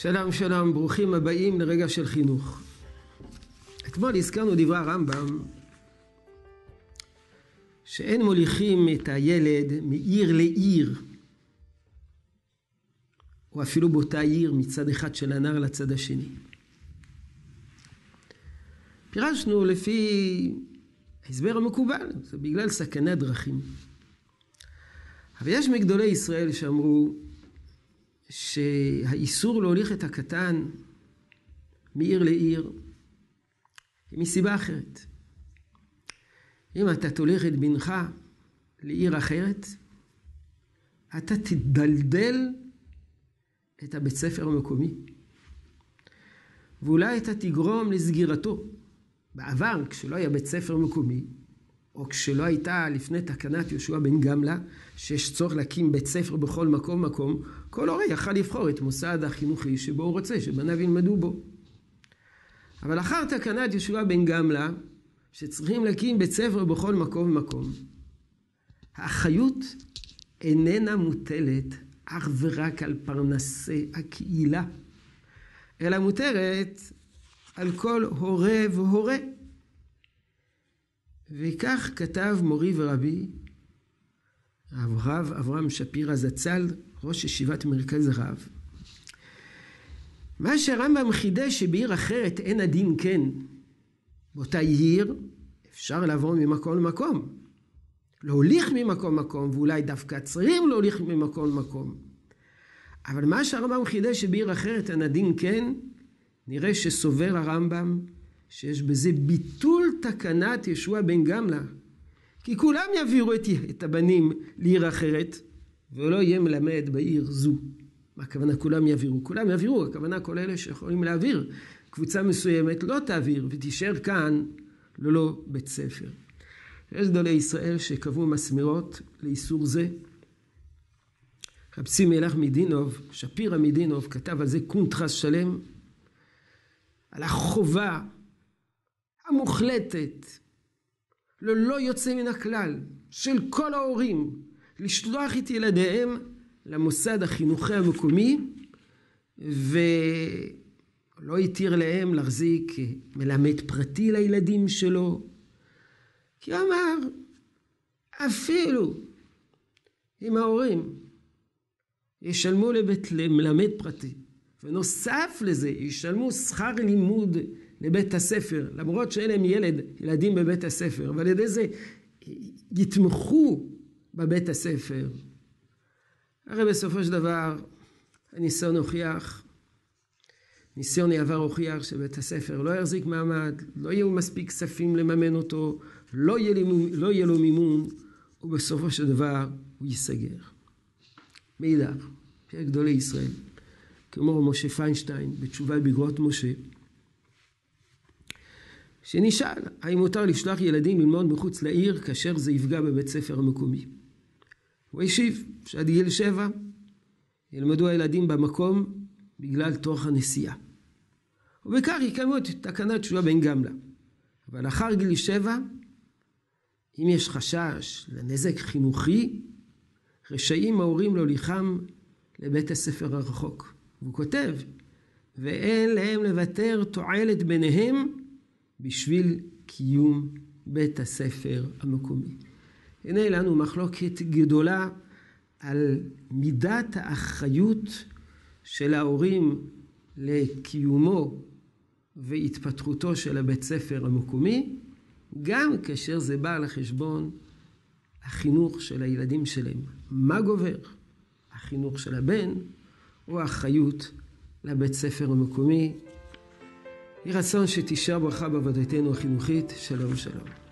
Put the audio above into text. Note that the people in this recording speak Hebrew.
שלום שלום, ברוכים הבאים לרגע של חינוך. אתמול הזכרנו דברי הרמב"ם שאין מוליכים את הילד מעיר לעיר, או אפילו באותה עיר מצד אחד של הנער לצד השני. פירשנו לפי ההסבר המקובל, זה בגלל סכני הדרכים. אבל יש מגדולי ישראל שאמרו שהאיסור להוליך את הקטן מעיר לעיר היא מסיבה אחרת. אם אתה תוליך את בנך לעיר אחרת, אתה תדלדל את הבית ספר המקומי. ואולי אתה תגרום לסגירתו. בעבר, כשלא היה בית ספר מקומי, או כשלא הייתה לפני תקנת יהושע בן גמלה, שיש צורך להקים בית ספר בכל מקום מקום, כל הורה יכל לבחור את מוסד החינוכי שבו הוא רוצה, שבניו ילמדו בו. אבל אחר תקנת יהושע בן גמלה, שצריכים להקים בית ספר בכל מקום ומקום, האחריות איננה מוטלת אך ורק על פרנסי הקהילה, אלא מוטלת על כל הורה והורה. וכך כתב מורי ורבי, הרב אברהם שפירא זצ"ל, ראש ישיבת מרכז הרב. מה שהרמב"ם חידש שבעיר אחרת אין הדין כן. באותה עיר אפשר לעבור ממקום למקום. להוליך ממקום למקום, ואולי דווקא צריכים להוליך ממקום למקום. אבל מה שהרמב"ם חידש שבעיר אחרת אין הדין כן, נראה שסובר הרמב"ם שיש בזה ביטול תקנת ישוע בן גמלה. כי כולם יעבירו את, את הבנים לעיר אחרת, ולא יהיה מלמד בעיר זו. מה הכוונה כולם יעבירו? כולם יעבירו, הכוונה כל אלה שיכולים להעביר. קבוצה מסוימת לא תעביר ותישאר כאן ללא בית ספר. יש גדולי ישראל שקבעו מסמרות לאיסור זה. סימי אלך מדינוב, שפירא מדינוב, כתב על זה קונטרס שלם, על החובה המוחלטת, ללא יוצא מן הכלל, של כל ההורים, לשלוח את ילדיהם למוסד החינוכי המקומי, ולא התיר להם להחזיק מלמד פרטי לילדים שלו, כי הוא אמר, אפילו אם ההורים ישלמו לבית למלמד פרטי, ונוסף לזה ישלמו שכר לימוד לבית הספר, למרות שאין להם ילד, ילדים בבית הספר, ועל ידי זה יתמכו בבית הספר. הרי בסופו של דבר הניסיון הוכיח, ניסיון העבר הוכיח שבית הספר לא יחזיק מעמד, לא יהיו מספיק כספים לממן אותו, לא יהיה, לא יהיה לו מימון, ובסופו של דבר הוא ייסגר. מאידך, גדולי ישראל, כמו משה פיינשטיין בתשובה בגרות משה, שנשאל האם מותר לשלוח ילדים ללמוד מחוץ לעיר כאשר זה יפגע בבית ספר המקומי. הוא השיב שעד גיל שבע ילמדו הילדים במקום בגלל תוך הנסיעה. ובכך יקיימו את תקנת שועה בן גמלה. אבל לאחר גיל שבע, אם יש חשש לנזק חינוכי, רשאים ההורים להוליכם לבית הספר הרחוק. והוא כותב, ואין להם לוותר תועלת ביניהם בשביל קיום בית הספר המקומי. הנה לנו מחלוקת גדולה על מידת האחריות של ההורים לקיומו והתפתחותו של הבית ספר המקומי, גם כאשר זה בא על החשבון החינוך של הילדים שלהם. מה גובר? החינוך של הבן או האחריות לבית ספר המקומי? יהי רצון שתישאר ברכה בעבודתנו החינוכית. שלום שלום.